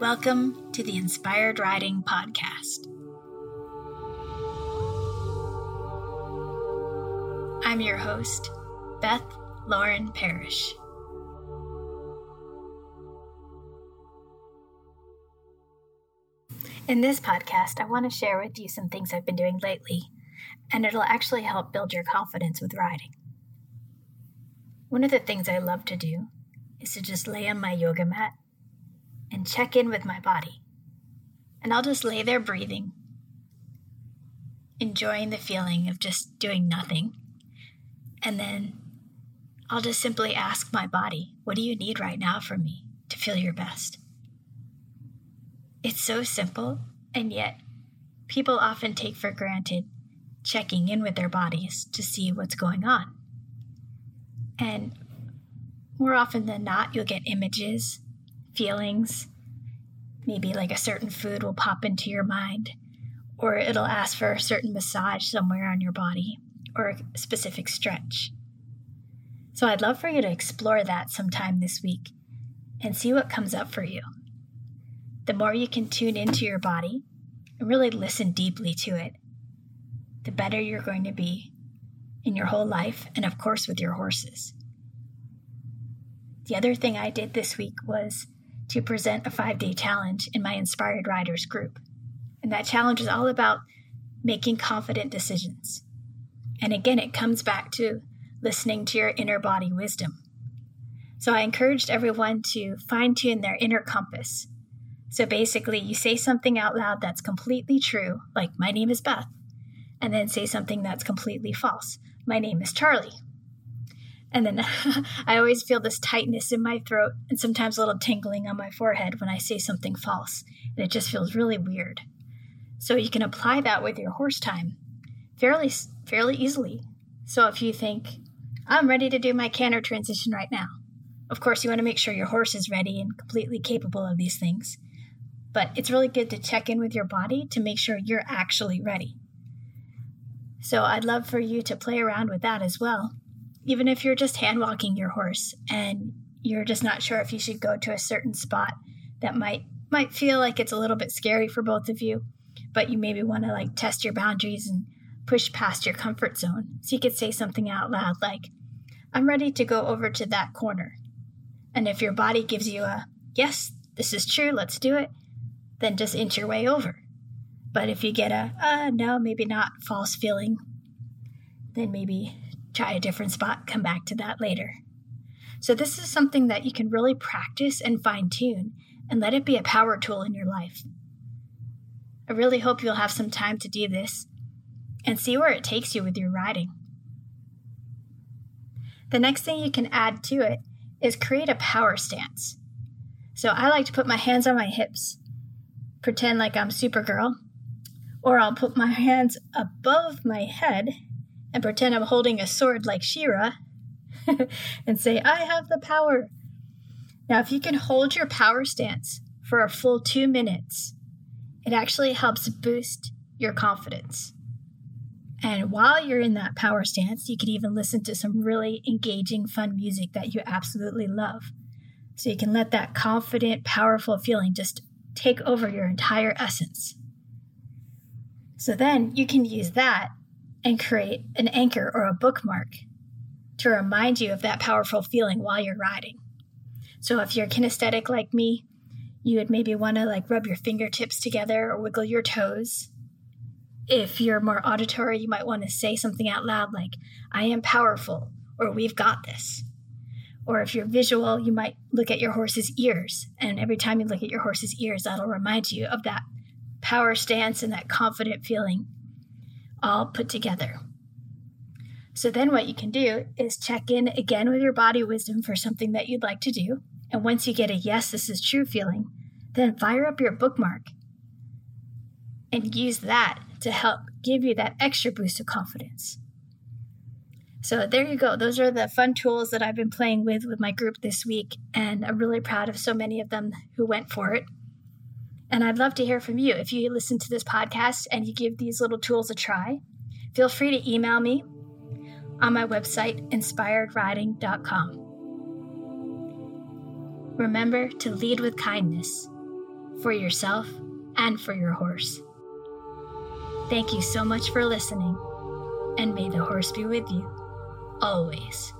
Welcome to the Inspired Riding Podcast. I'm your host, Beth Lauren Parrish. In this podcast, I want to share with you some things I've been doing lately, and it'll actually help build your confidence with riding. One of the things I love to do is to just lay on my yoga mat and check in with my body. And I'll just lay there breathing, enjoying the feeling of just doing nothing. And then I'll just simply ask my body, What do you need right now from me to feel your best? It's so simple, and yet people often take for granted checking in with their bodies to see what's going on. And more often than not, you'll get images feelings. Maybe like a certain food will pop into your mind, or it'll ask for a certain massage somewhere on your body, or a specific stretch. So I'd love for you to explore that sometime this week and see what comes up for you. The more you can tune into your body and really listen deeply to it, the better you're going to be in your whole life and, of course, with your horses. The other thing I did this week was to present a five day challenge in my Inspired Riders group. And that challenge is all about making confident decisions. And again, it comes back to listening to your inner body wisdom. So I encouraged everyone to fine tune their inner compass. So basically, you say something out loud that's completely true, like, my name is Beth, and then say something that's completely false. My name is Charlie. And then I always feel this tightness in my throat and sometimes a little tingling on my forehead when I say something false. And it just feels really weird. So you can apply that with your horse time fairly fairly easily. So if you think I'm ready to do my canter transition right now. Of course, you want to make sure your horse is ready and completely capable of these things. But it's really good to check in with your body to make sure you're actually ready. So I'd love for you to play around with that as well even if you're just hand walking your horse and you're just not sure if you should go to a certain spot that might might feel like it's a little bit scary for both of you, but you maybe want to like test your boundaries and push past your comfort zone. So you could say something out loud like, I'm ready to go over to that corner. And if your body gives you a, yes, this is true, let's do it, then just inch your way over. But if you get a, uh, no, maybe not false feeling, then maybe try a different spot, come back to that later. So, this is something that you can really practice and fine tune and let it be a power tool in your life. I really hope you'll have some time to do this and see where it takes you with your riding. The next thing you can add to it is create a power stance. So, I like to put my hands on my hips, pretend like I'm Supergirl, or I'll put my hands above my head and pretend I'm holding a sword like She-Ra and say, I have the power. Now, if you can hold your power stance for a full two minutes, it actually helps boost your confidence. And while you're in that power stance, you can even listen to some really engaging, fun music that you absolutely love. So you can let that confident, powerful feeling just take over your entire essence. So then you can use that and create an anchor or a bookmark to remind you of that powerful feeling while you're riding. So if you're kinesthetic like me, you would maybe want to like rub your fingertips together or wiggle your toes. If you're more auditory, you might want to say something out loud like, I am powerful, or we've got this. Or if you're visual, you might look at your horse's ears. And every time you look at your horse's ears, that'll remind you of that power stance and that confident feeling all put together. So then what you can do is check in again with your body wisdom for something that you'd like to do. And once you get a yes, this is true feeling, then fire up your bookmark and use that to help give you that extra boost of confidence. So there you go. Those are the fun tools that I've been playing with with my group this week, and I'm really proud of so many of them who went for it. And I'd love to hear from you. If you listen to this podcast and you give these little tools a try, feel free to email me on my website, inspiredriding.com. Remember to lead with kindness, for yourself and for your horse. Thank you so much for listening, and may the horse be with you always.